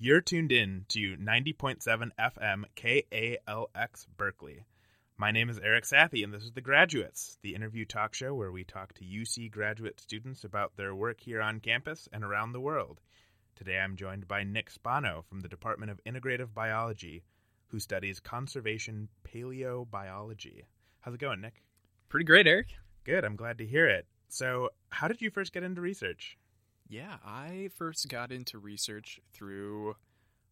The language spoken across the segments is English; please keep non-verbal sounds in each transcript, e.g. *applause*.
You're tuned in to 90.7 FM KALX Berkeley. My name is Eric Sathi, and this is The Graduates, the interview talk show where we talk to UC graduate students about their work here on campus and around the world. Today I'm joined by Nick Spano from the Department of Integrative Biology, who studies conservation paleobiology. How's it going, Nick? Pretty great, Eric. Good, I'm glad to hear it. So, how did you first get into research? Yeah, I first got into research through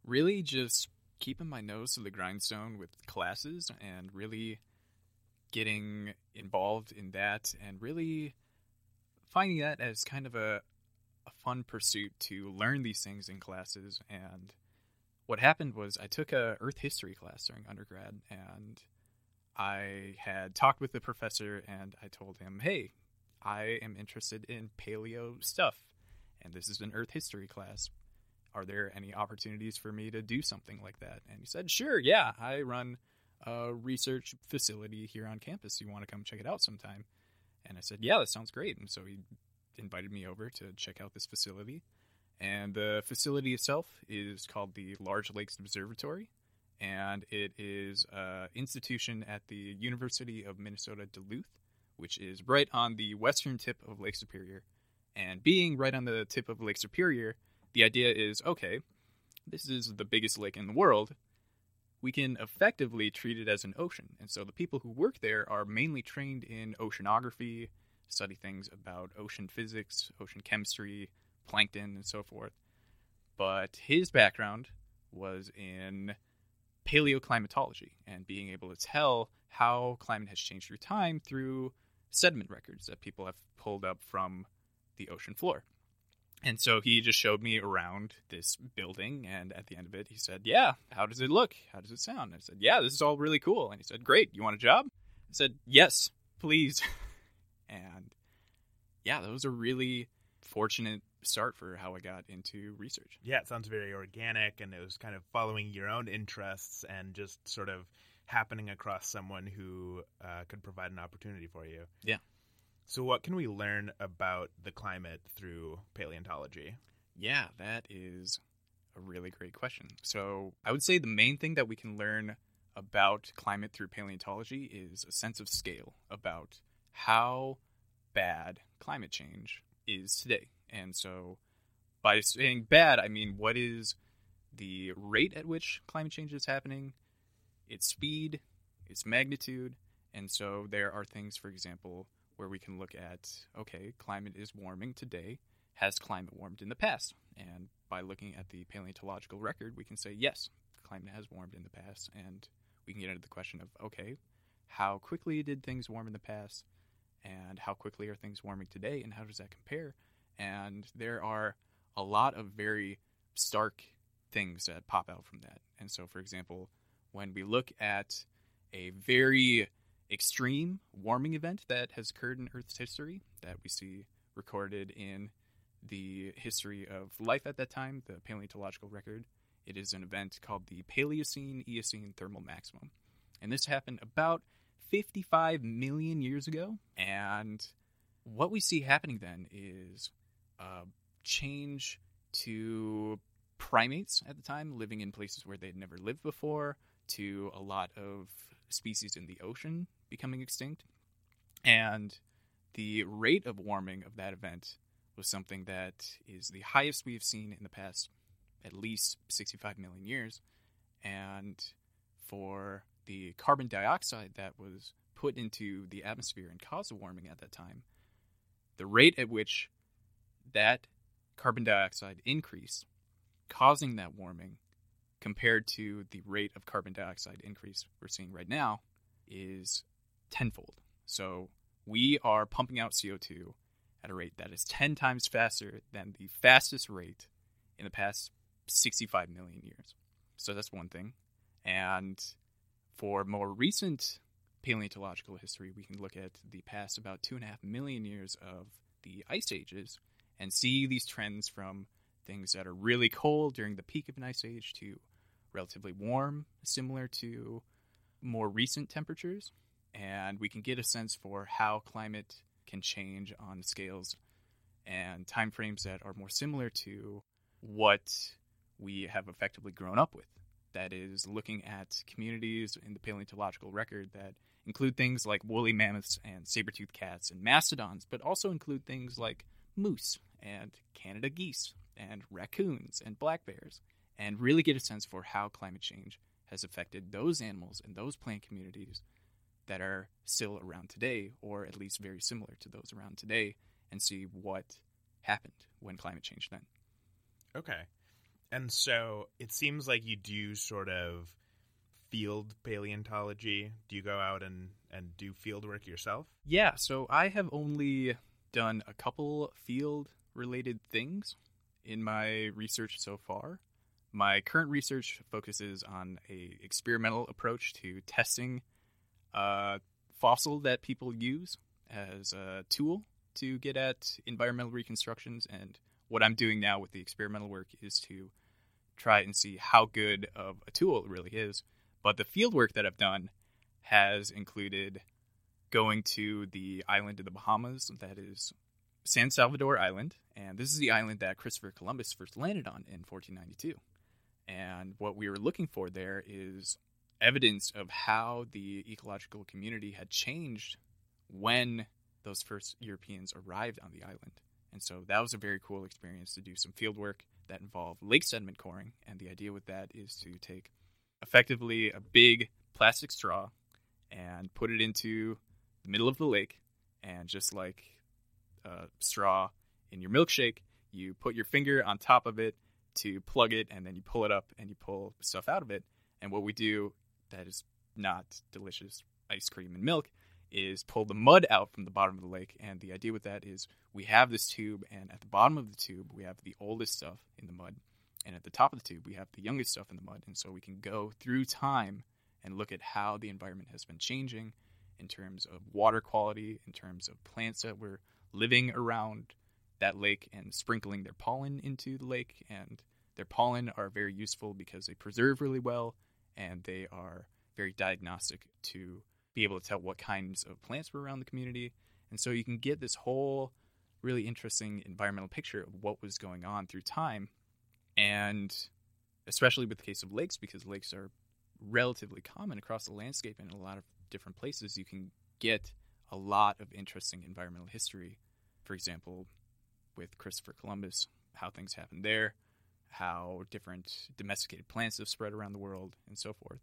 really just keeping my nose to the grindstone with classes and really getting involved in that and really finding that as kind of a, a fun pursuit to learn these things in classes. And what happened was I took a Earth history class during undergrad and I had talked with the professor and I told him, hey, I am interested in paleo stuff and this is an Earth history class. Are there any opportunities for me to do something like that? And he said, Sure, yeah, I run a research facility here on campus. You want to come check it out sometime? And I said, Yeah, that sounds great. And so he invited me over to check out this facility. And the facility itself is called the Large Lakes Observatory, and it is an institution at the University of Minnesota Duluth, which is right on the western tip of Lake Superior and being right on the tip of Lake Superior, the idea is okay, this is the biggest lake in the world. We can effectively treat it as an ocean. And so the people who work there are mainly trained in oceanography, study things about ocean physics, ocean chemistry, plankton, and so forth. But his background was in paleoclimatology and being able to tell how climate has changed through time through sediment records that people have pulled up from the ocean floor. And so he just showed me around this building, and at the end of it, he said, Yeah, how does it look? How does it sound? I said, Yeah, this is all really cool. And he said, Great, you want a job? I said, Yes, please. *laughs* and yeah, that was a really fortunate start for how I got into research. Yeah, it sounds very organic, and it was kind of following your own interests and just sort of happening across someone who uh, could provide an opportunity for you. Yeah. So, what can we learn about the climate through paleontology? Yeah, that is a really great question. So, I would say the main thing that we can learn about climate through paleontology is a sense of scale about how bad climate change is today. And so, by saying bad, I mean what is the rate at which climate change is happening, its speed, its magnitude. And so, there are things, for example, where we can look at okay, climate is warming today. Has climate warmed in the past? And by looking at the paleontological record, we can say yes, climate has warmed in the past. And we can get into the question of okay, how quickly did things warm in the past? And how quickly are things warming today? And how does that compare? And there are a lot of very stark things that pop out from that. And so, for example, when we look at a very extreme warming event that has occurred in Earth's history that we see recorded in the history of life at that time, the paleontological record. It is an event called the Paleocene Eocene Thermal Maximum. And this happened about 55 million years ago. And what we see happening then is a change to primates at the time, living in places where they'd never lived before, to a lot of species in the ocean becoming extinct. And the rate of warming of that event was something that is the highest we have seen in the past at least 65 million years. And for the carbon dioxide that was put into the atmosphere and caused the warming at that time, the rate at which that carbon dioxide increased, causing that warming, compared to the rate of carbon dioxide increase we're seeing right now, is tenfold. So we are pumping out CO2 at a rate that is 10 times faster than the fastest rate in the past 65 million years. So that's one thing. And for more recent paleontological history, we can look at the past about two and a half million years of the ice ages and see these trends from things that are really cold during the peak of an ice age to relatively warm, similar to more recent temperatures and we can get a sense for how climate can change on scales and timeframes that are more similar to what we have effectively grown up with. That is looking at communities in the paleontological record that include things like woolly mammoths and saber-toothed cats and mastodons, but also include things like moose and Canada geese and raccoons and black bears, and really get a sense for how climate change has affected those animals and those plant communities that are still around today, or at least very similar to those around today, and see what happened when climate change then. Okay. And so it seems like you do sort of field paleontology. Do you go out and, and do field work yourself? Yeah, so I have only done a couple field related things in my research so far. My current research focuses on a experimental approach to testing fossil that people use as a tool to get at environmental reconstructions and what I'm doing now with the experimental work is to try and see how good of a tool it really is. But the field work that I've done has included going to the island of the Bahamas that is San Salvador Island, and this is the island that Christopher Columbus first landed on in 1492. And what we were looking for there is evidence of how the ecological community had changed when those first Europeans arrived on the island. And so that was a very cool experience to do some field work that involved lake sediment coring. And the idea with that is to take effectively a big plastic straw and put it into the middle of the lake. And just like a straw in your milkshake, you put your finger on top of it to plug it, and then you pull it up and you pull stuff out of it. And what we do that is not delicious ice cream and milk is pull the mud out from the bottom of the lake. And the idea with that is we have this tube, and at the bottom of the tube, we have the oldest stuff in the mud. And at the top of the tube, we have the youngest stuff in the mud. And so we can go through time and look at how the environment has been changing in terms of water quality, in terms of plants that were living around that lake and sprinkling their pollen into the lake. And their pollen are very useful because they preserve really well and they are very diagnostic to be able to tell what kinds of plants were around the community. And so you can get this whole really interesting environmental picture of what was going on through time. And especially with the case of lakes, because lakes are relatively common across the landscape in a lot of different places, you can get a lot of interesting environmental history. For example, with Christopher Columbus, how things happened there, how different domesticated plants have spread around the world, and so forth.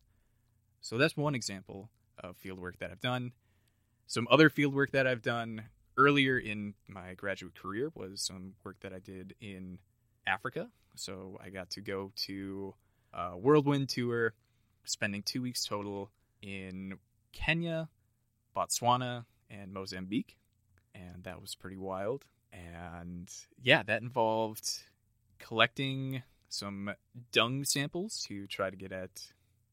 So that's one example of field work that I've done. Some other field work that I've done earlier in my graduate career was some work that I did in Africa. So I got to go to a whirlwind tour, spending two weeks total in Kenya, Botswana, and Mozambique. And that was pretty wild. And yeah, that involved collecting some dung samples to try to get at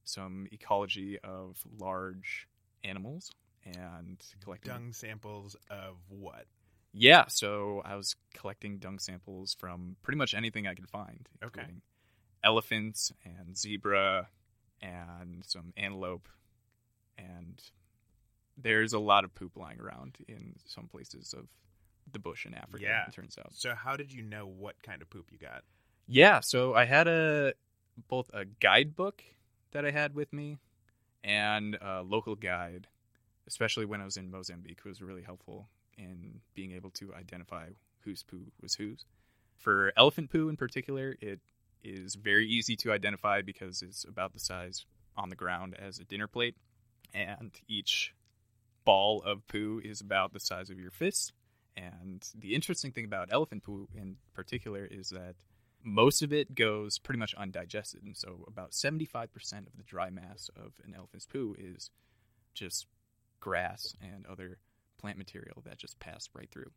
some ecology of large animals and collecting dung samples of what? Yeah, so I was collecting dung samples from pretty much anything I could find, okay. elephants and zebra and some antelope and there's a lot of poop lying around in some places of the bush in Africa. Yeah, it turns out. So how did you know what kind of poop you got? Yeah, so I had a both a guidebook that I had with me and a local guide, especially when I was in Mozambique, was really helpful in being able to identify whose poo was whose. For elephant poo in particular, it is very easy to identify because it's about the size on the ground as a dinner plate, and each ball of poo is about the size of your fist. And the interesting thing about elephant poo in particular is that most of it goes pretty much undigested. And so about 75% of the dry mass of an elephant's poo is just grass and other plant material that just pass right through.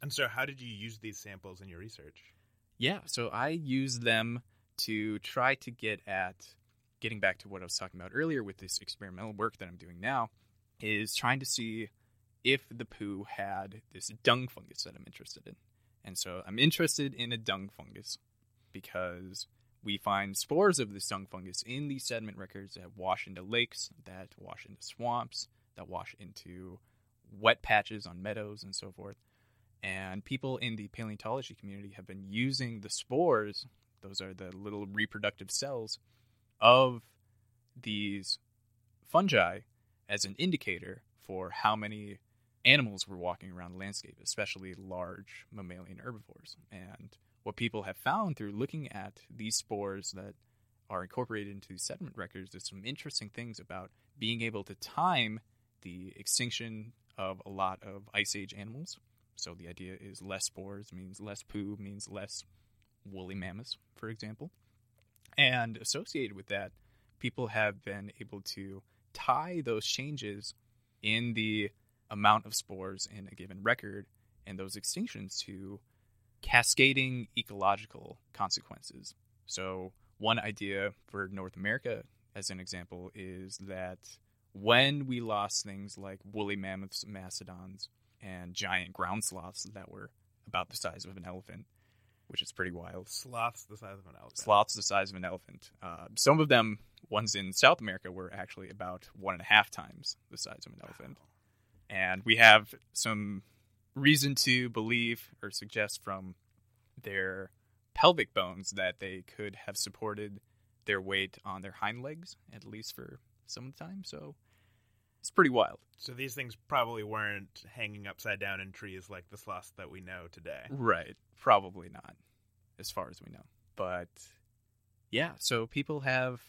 And so, how did you use these samples in your research? Yeah, so I use them to try to get at getting back to what I was talking about earlier with this experimental work that I'm doing now, is trying to see if the poo had this dung fungus that I'm interested in. And so I'm interested in a dung fungus because we find spores of this dung fungus in these sediment records that wash into lakes, that wash into swamps, that wash into wet patches on meadows and so forth. And people in the paleontology community have been using the spores Those are the little reproductive cells of these fungi as an indicator for how many animals were walking around the landscape, especially large mammalian herbivores. And what people have found through looking at these spores that are incorporated into these sediment records is some interesting things about being able to time the extinction of a lot of ice age animals. So the idea is less spores means less poo, means less woolly mammoths, for example. And associated with that, people have been able to tie those changes in the amount of spores in a given record and those extinctions to cascading ecological consequences. So, one idea for North America, as an example, is that when we lost things like woolly mammoths, mastodons, and giant ground sloths that were about the size of an elephant, which is pretty wild. Sloths the size of an elephant. Sloths the size of an elephant. Uh, some of them, ones in South America, were actually about one and a half times the size of an elephant. Wow. And we have some reason to believe or suggest from their pelvic bones that they could have supported their weight on their hind legs, at least for some of the time. So it's pretty wild. So these things probably weren't hanging upside down in trees like the sloths that we know today. Right. Probably not, as far as we know. But yeah, so people have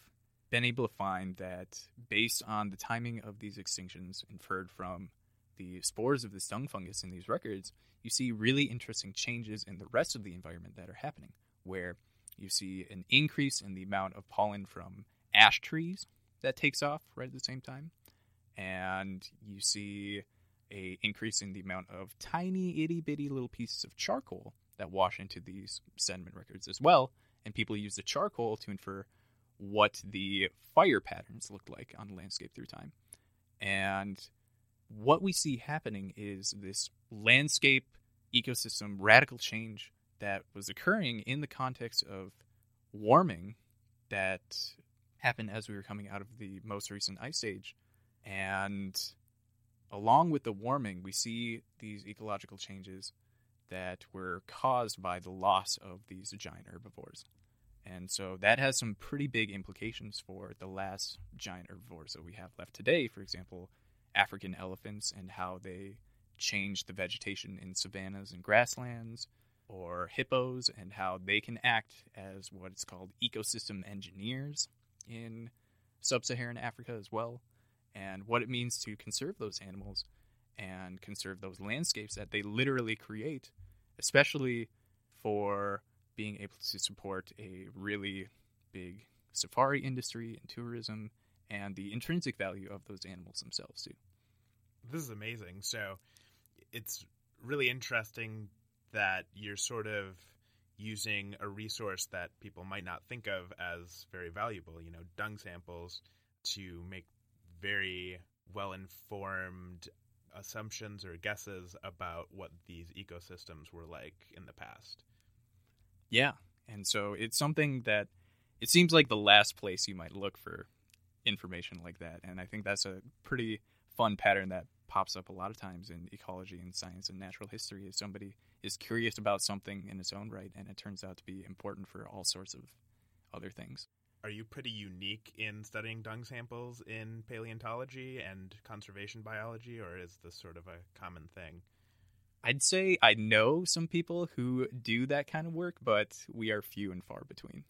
been able to find that based on the timing of these extinctions inferred from the spores of the dung fungus in these records, you see really interesting changes in the rest of the environment that are happening, where you see an increase in the amount of pollen from ash trees that takes off right at the same time, and you see a increase in the amount of tiny itty bitty little pieces of charcoal that wash into these sediment records as well, and people use the charcoal to infer what the fire patterns looked like on the landscape through time. And what we see happening is this landscape ecosystem radical change that was occurring in the context of warming that happened as we were coming out of the most recent ice age. And along with the warming, we see these ecological changes that were caused by the loss of these giant herbivores. And so that has some pretty big implications for the last giant herbivores that we have left today. For example, African elephants and how they change the vegetation in savannas and grasslands, or hippos and how they can act as what is called ecosystem engineers in sub Saharan Africa as well, and what it means to conserve those animals and conserve those landscapes that they literally create, especially for being able to support a really big safari industry and tourism and the intrinsic value of those animals themselves too. This is amazing. So it's really interesting that you're sort of using a resource that people might not think of as very valuable, you know, dung samples to make very well informed assumptions or guesses about what these ecosystems were like in the past. Yeah. And so it's something that it seems like the last place you might look for information like that. And I think that's a pretty fun pattern that pops up a lot of times in ecology and science and natural history is somebody is curious about something in its own right and it turns out to be important for all sorts of other things. Are you pretty unique in studying dung samples in paleontology and conservation biology, or is this sort of a common thing? I'd say I know some people who do that kind of work, but we are few and far between.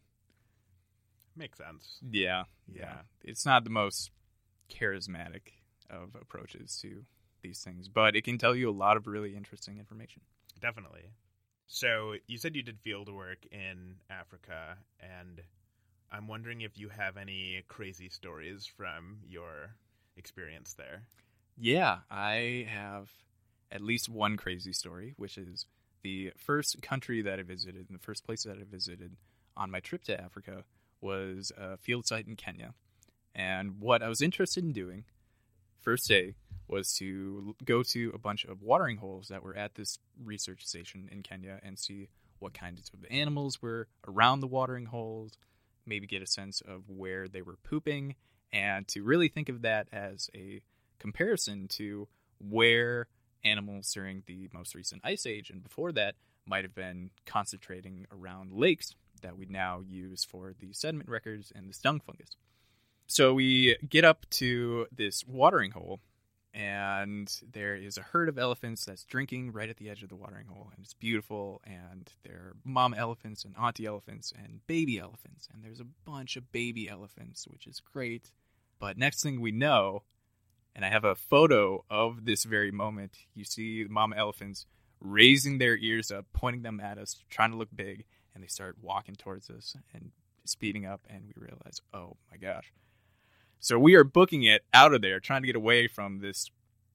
Makes sense. Yeah, yeah. yeah. It's not the most charismatic of approaches to these things, but it can tell you a lot of really interesting information. Definitely. So you said you did field work in Africa, and I'm wondering if you have any crazy stories from your experience there. Yeah, I have at least one crazy story, which is the first country that I visited and the first place that I visited on my trip to Africa was a field site in Kenya. And what I was interested in doing first day was to go to a bunch of watering holes that were at this research station in Kenya and see what kinds of animals were around the watering holes, maybe get a sense of where they were pooping, and to really think of that as a comparison to where animals during the most recent ice age and before that might have been concentrating around lakes that we now use for the sediment records and the dung fungus. So we get up to this watering hole, and there is a herd of elephants that's drinking right at the edge of the watering hole, and it's beautiful. And there are mom elephants and auntie elephants and baby elephants, and there's a bunch of baby elephants, which is great. But next thing we know, and I have a photo of this very moment, you see mom elephants raising their ears up, pointing them at us, trying to look big, and they start walking towards us and speeding up, and we realize, oh my gosh. So we are booking it out of there, trying to get away from this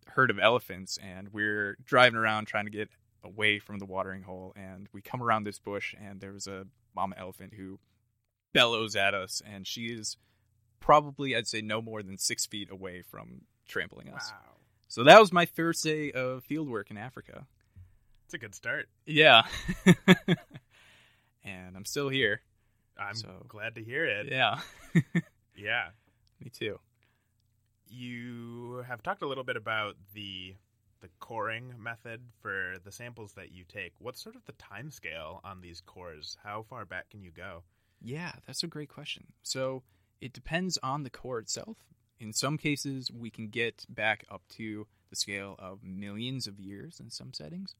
herd of elephants, and we're driving around trying to get away from the watering hole, and we come around this bush, and there's a mama elephant who bellows at us, and she is probably, I'd say, no more than six feet away from trampling us. Wow. So that was my first day of field work in Africa. It's a good start. Yeah. *laughs* and I'm still here. I'm So- glad to hear it. Yeah. *laughs* Yeah. Me too. You have talked a little bit about the the coring method for the samples that you take. What's sort of the time scale on these cores? How far back can you go? Yeah, that's a great question. So it depends on the core itself. In some cases, we can get back up to the scale of millions of years in some settings,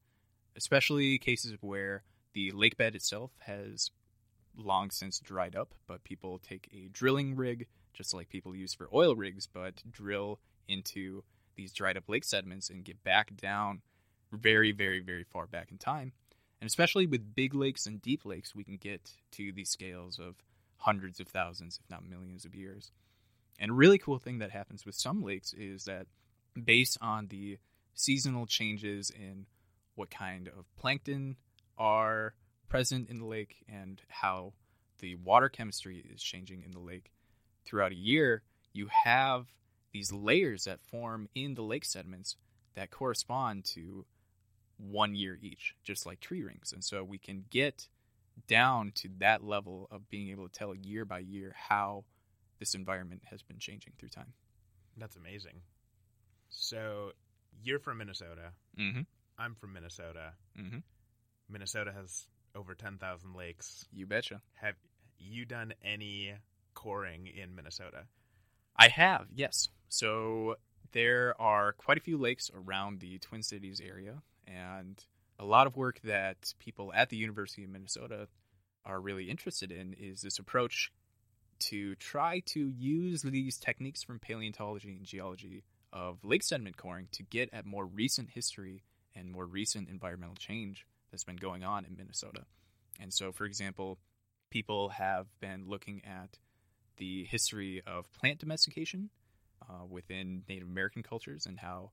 especially cases where the lake bed itself has long since dried up, but people take a drilling rig, just like people use for oil rigs, but drill into these dried up lake sediments and get back down very, very, very far back in time. And especially with big lakes and deep lakes, we can get to these scales of hundreds of thousands, if not millions of years. And a really cool thing that happens with some lakes is that based on the seasonal changes in what kind of plankton are present in the lake and how the water chemistry is changing in the lake throughout a year, you have these layers that form in the lake sediments that correspond to one year each, just like tree rings. And so we can get down to that level of being able to tell year by year how this environment has been changing through time. That's amazing. So you're from Minnesota. Mm-hmm. I'm from Minnesota. Mm-hmm. Minnesota has over 10,000 lakes. You betcha. Have you done any coring in Minnesota? I have, yes. So there are quite a few lakes around the Twin Cities area, and a lot of work that people at the University of Minnesota are really interested in is this approach to try to use these techniques from paleontology and geology of lake sediment coring to get at more recent history and more recent environmental change that's been going on in Minnesota. And so, for example, people have been looking at the history of plant domestication uh, within Native American cultures and how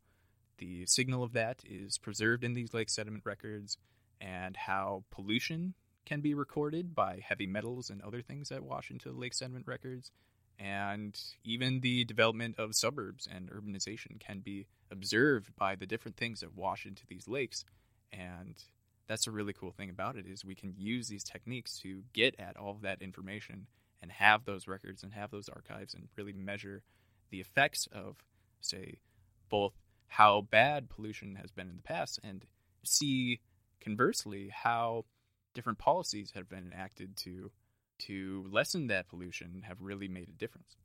the signal of that is preserved in these lake sediment records, and how pollution can be recorded by heavy metals and other things that wash into the lake sediment records, and even the development of suburbs and urbanization can be observed by the different things that wash into these lakes, and that's a really cool thing about it is we can use these techniques to get at all of that information and have those records and have those archives and really measure the effects of say both how bad pollution has been in the past and see conversely how different policies have been enacted to to lessen that pollution have really made a difference.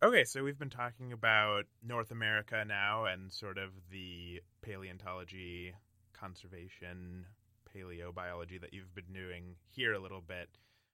Okay, so we've been talking about North America now and sort of the paleontology, conservation, paleobiology that you've been doing here a little bit.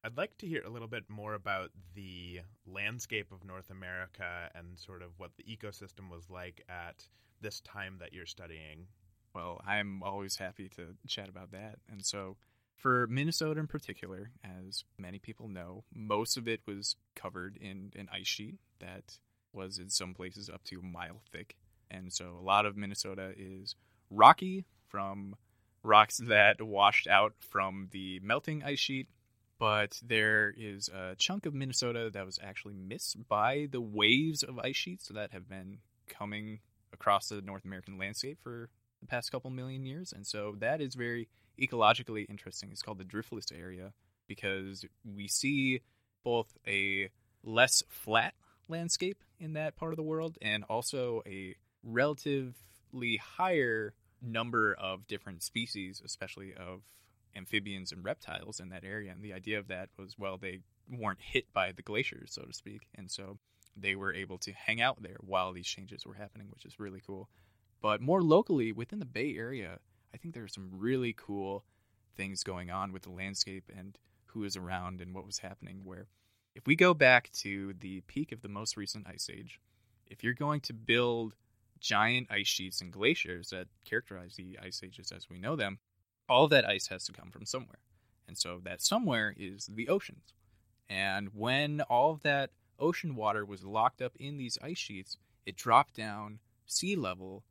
I'd like to hear a little bit more about the landscape of North America and sort of what the ecosystem was like at this time that you're studying. Well, I'm always happy to chat about that. And so, for Minnesota in particular, as many people know, most of it was covered in an ice sheet that was in some places up to a mile thick. And so, a lot of Minnesota is rocky from rocks that washed out from the melting ice sheet. But there is a chunk of Minnesota that was actually missed by the waves of ice sheets that have been coming across the North American landscape for the past couple million years. And so that is very ecologically interesting. It's called the driftless area because we see both a less flat landscape in that part of the world and also a relatively higher number of different species, especially of amphibians and reptiles in that area. And the idea of that was, well, they weren't hit by the glaciers, so to speak. And so they were able to hang out there while these changes were happening, which is really cool. But more locally, within the Bay Area, I think there are some really cool things going on with the landscape and who is around and what was happening. Where if we go back to the peak of the most recent ice age, if you're going to build giant ice sheets and glaciers that characterize the ice ages as we know them, all that ice has to come from somewhere. And so that somewhere is the oceans. And when all of that ocean water was locked up in these ice sheets, it dropped down sea level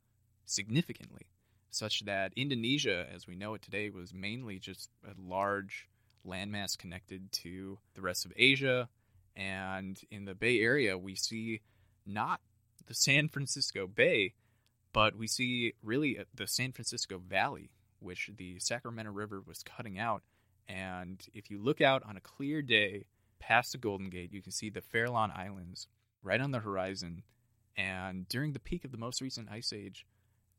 significantly, such that Indonesia, as we know it today, was mainly just a large landmass connected to the rest of Asia. And in the Bay Area, we see not the San Francisco Bay, but we see really uh, the San Francisco Valley, which the Sacramento River was cutting out. And if you look out on a clear day past the Golden Gate, you can see the Farallon Islands right on the horizon. And during the peak of the most recent ice age,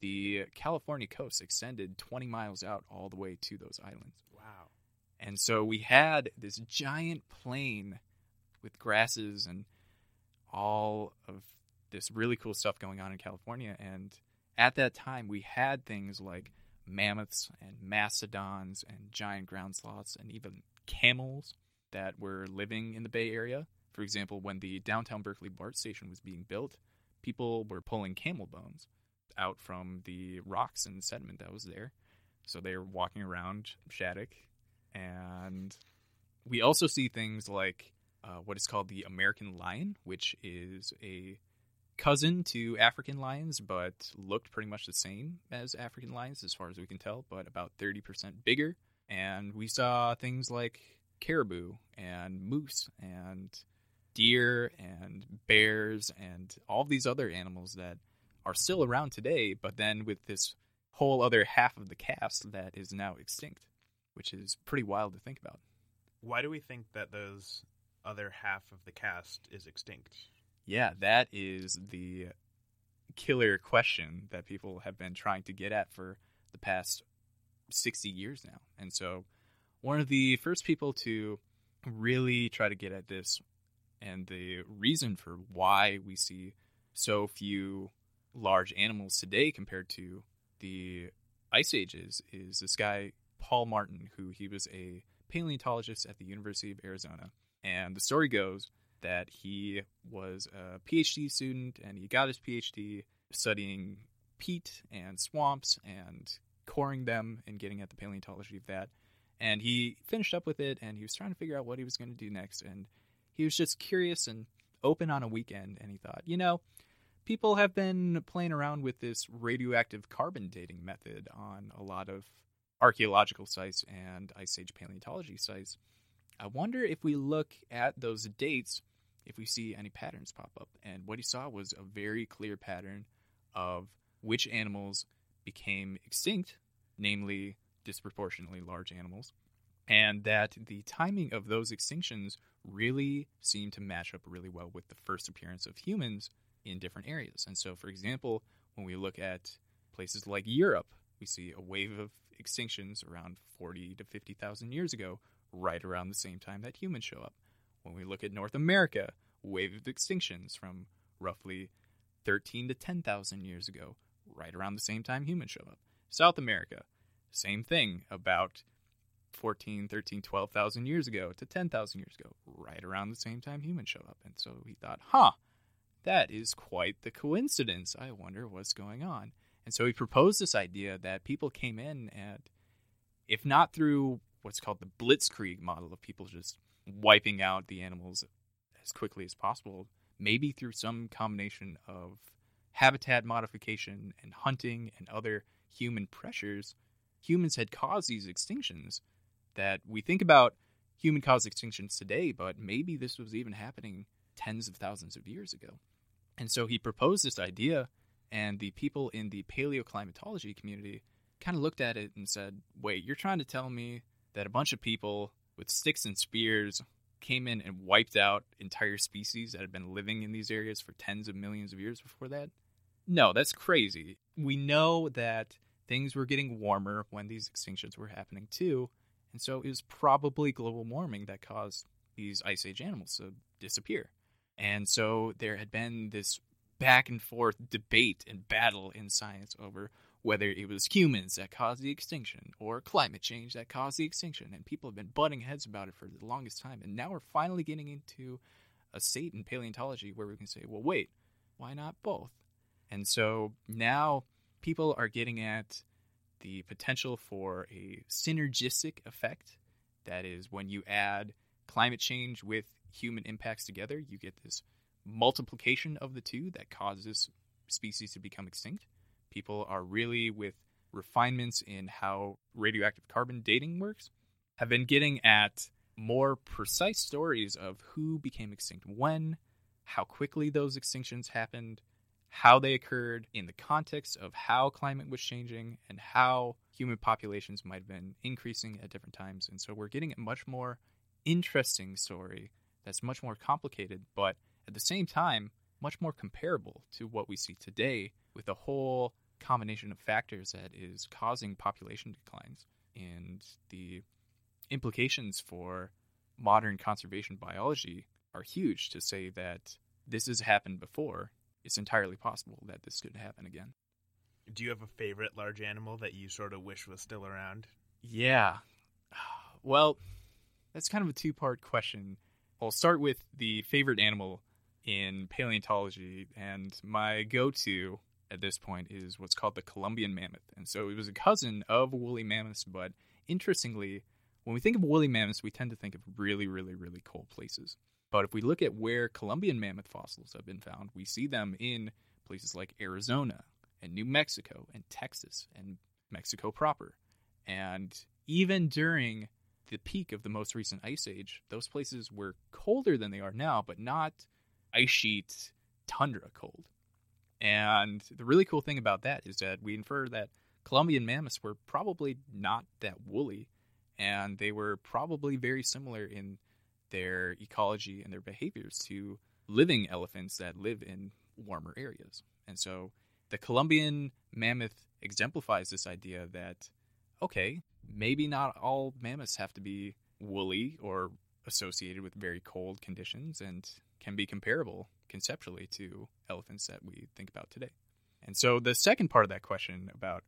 the California coast extended 20 miles out all the way to those islands. Wow. And so we had this giant plain with grasses and all of this really cool stuff going on in California. And at that time, we had things like mammoths and mastodons and giant ground sloths and even camels that were living in the Bay Area. For example, when the downtown Berkeley BART station was being built, people were pulling camel bones out from the rocks and sediment that was there. So they were walking around Shattuck. And we also see things like uh, what is called the American lion, which is a cousin to African lions, but looked pretty much the same as African lions as far as we can tell, but about 30% bigger. And we saw things like caribou and moose and deer and bears and all these other animals that are still around today, but then with this whole other half of the cast that is now extinct, which is pretty wild to think about. Why do we think that those other half of the cast is extinct? Yeah, that is the killer question that people have been trying to get at for the past 60 years now. And so, one of the first people to really try to get at this and the reason for why we see so few large animals today compared to the ice ages is this guy Paul Martin who he was a paleontologist at the University of Arizona and the story goes that he was a PhD student and he got his PhD studying peat and swamps and coring them and getting at the paleontology of that. And he finished up with it and he was trying to figure out what he was going to do next. And he was just curious and open on a weekend. And he thought, you know, people have been playing around with this radioactive carbon dating method on a lot of archaeological sites and Ice Age paleontology sites. I wonder if we look at those dates if we see any patterns pop up. And what he saw was a very clear pattern of which animals became extinct, namely disproportionately large animals, and that the timing of those extinctions really seemed to match up really well with the first appearance of humans in different areas. And so, for example, when we look at places like Europe, we see a wave of extinctions around 40 to 50,000 years ago, right around the same time that humans show up. When we look at North America, wave of extinctions from roughly 13 to 10,000 years ago, right around the same time humans show up. South America, same thing, about 14, 13, 12,000 years ago to 10,000 years ago, right around the same time humans show up. And so he thought, huh, that is quite the coincidence. I wonder what's going on. And so he proposed this idea that people came in and, if not through what's called the blitzkrieg model of people just wiping out the animals as quickly as possible, maybe through some combination of habitat modification and hunting and other human pressures, humans had caused these extinctions that we think about human caused extinctions today, but maybe this was even happening tens of thousands of years ago. And so he proposed this idea, and the people in the paleoclimatology community kind of looked at it and said, Wait, you're trying to tell me that a bunch of people with sticks and spears came in and wiped out entire species that had been living in these areas for tens of millions of years before that? No, that's crazy. We know that things were getting warmer when these extinctions were happening too, And so it was probably global warming that caused these ice age animals to disappear. And so there had been this back and forth debate and battle in science over whether it was humans that caused the extinction or climate change that caused the extinction. And people have been butting heads about it for the longest time. And now we're finally getting into a state in paleontology where we can say, well, wait, why not both? And so now people are getting at the potential for a synergistic effect. That is, when you add climate change with human impacts together, you get this multiplication of the two that causes species to become extinct. People are really, with refinements in how radioactive carbon dating works, have been getting at more precise stories of who became extinct when, how quickly those extinctions happened, how they occurred in the context of how climate was changing, and how human populations might have been increasing at different times. And so we're getting a much more interesting story that's much more complicated, but at the same time, much more comparable to what we see today with a whole combination of factors that is causing population declines and the implications for modern conservation biology are huge to say that this has happened before. It's entirely possible that this could happen again. Do you have a favorite large animal that you sort of wish was still around? Yeah. *sighs* Well, that's kind of a two part question. I'll start with the favorite animal in paleontology, and my go to at this point is what's called the Columbian mammoth. And so it was a cousin of woolly mammoths, but interestingly, when we think of woolly mammoths, we tend to think of really, really, really cold places. But if we look at where Columbian mammoth fossils have been found, we see them in places like Arizona and New Mexico and Texas and Mexico proper. And even during the peak of the most recent ice age, those places were colder than they are now, but not ice sheet tundra cold. And the really cool thing about that is that we infer that Columbian mammoths were probably not that woolly, and they were probably very similar in their ecology and their behaviors to living elephants that live in warmer areas. And so the Columbian mammoth exemplifies this idea that, okay, maybe not all mammoths have to be woolly or associated with very cold conditions and can be comparable conceptually to elephants that we think about today. And so the second part of that question about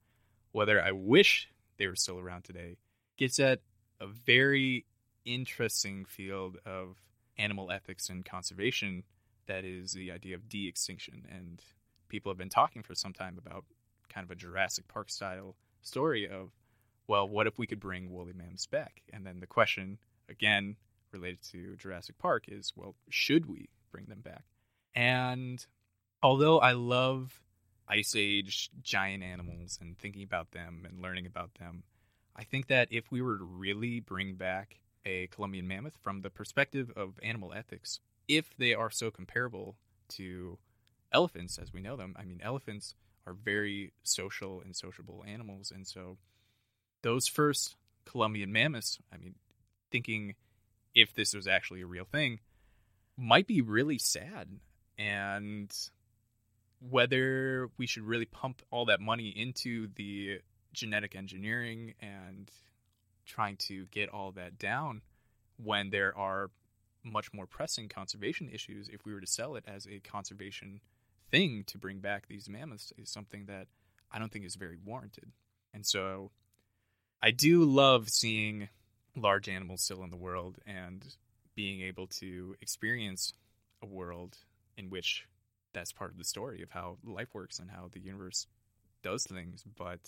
whether I wish they were still around today gets at a very interesting field of animal ethics and conservation that is the idea of de extinction. And people have been talking for some time about kind of a Jurassic Park style story of, well, what if we could bring woolly mammoths back? And then the question, again, related to Jurassic Park is, well, should we bring them back? And although I love Ice Age giant animals and thinking about them and learning about them, I think that if we were to really bring back a Columbian mammoth from the perspective of animal ethics, if they are so comparable to elephants as we know them, I mean, elephants are very social and sociable animals. And so those first Columbian mammoths, I mean, thinking if this was actually a real thing, might be really sad. And whether we should really pump all that money into the genetic engineering and trying to get all that down when there are much more pressing conservation issues if we were to sell it as a conservation thing to bring back these mammoths is something that I don't think is very warranted. And so I do love seeing large animals still in the world and being able to experience a world in which that's part of the story of how life works and how the universe does things. But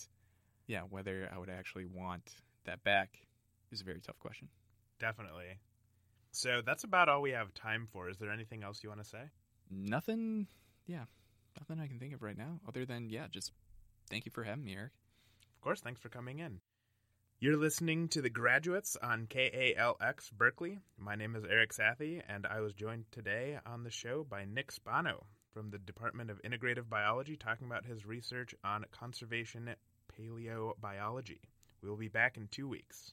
yeah, whether I would actually want that back is a very tough question. Definitely. So that's about all we have time for. Is there anything else you want to say? Nothing, yeah, nothing I can think of right now other than, yeah, just thank you for having me, Eric. Of course, thanks for coming in. You're listening to The Graduates on KALX Berkeley. My name is Eric Sathey, and I was joined today on the show by Nick Spano from the Department of Integrative Biology talking about his research on conservation paleobiology. We will be back in two weeks.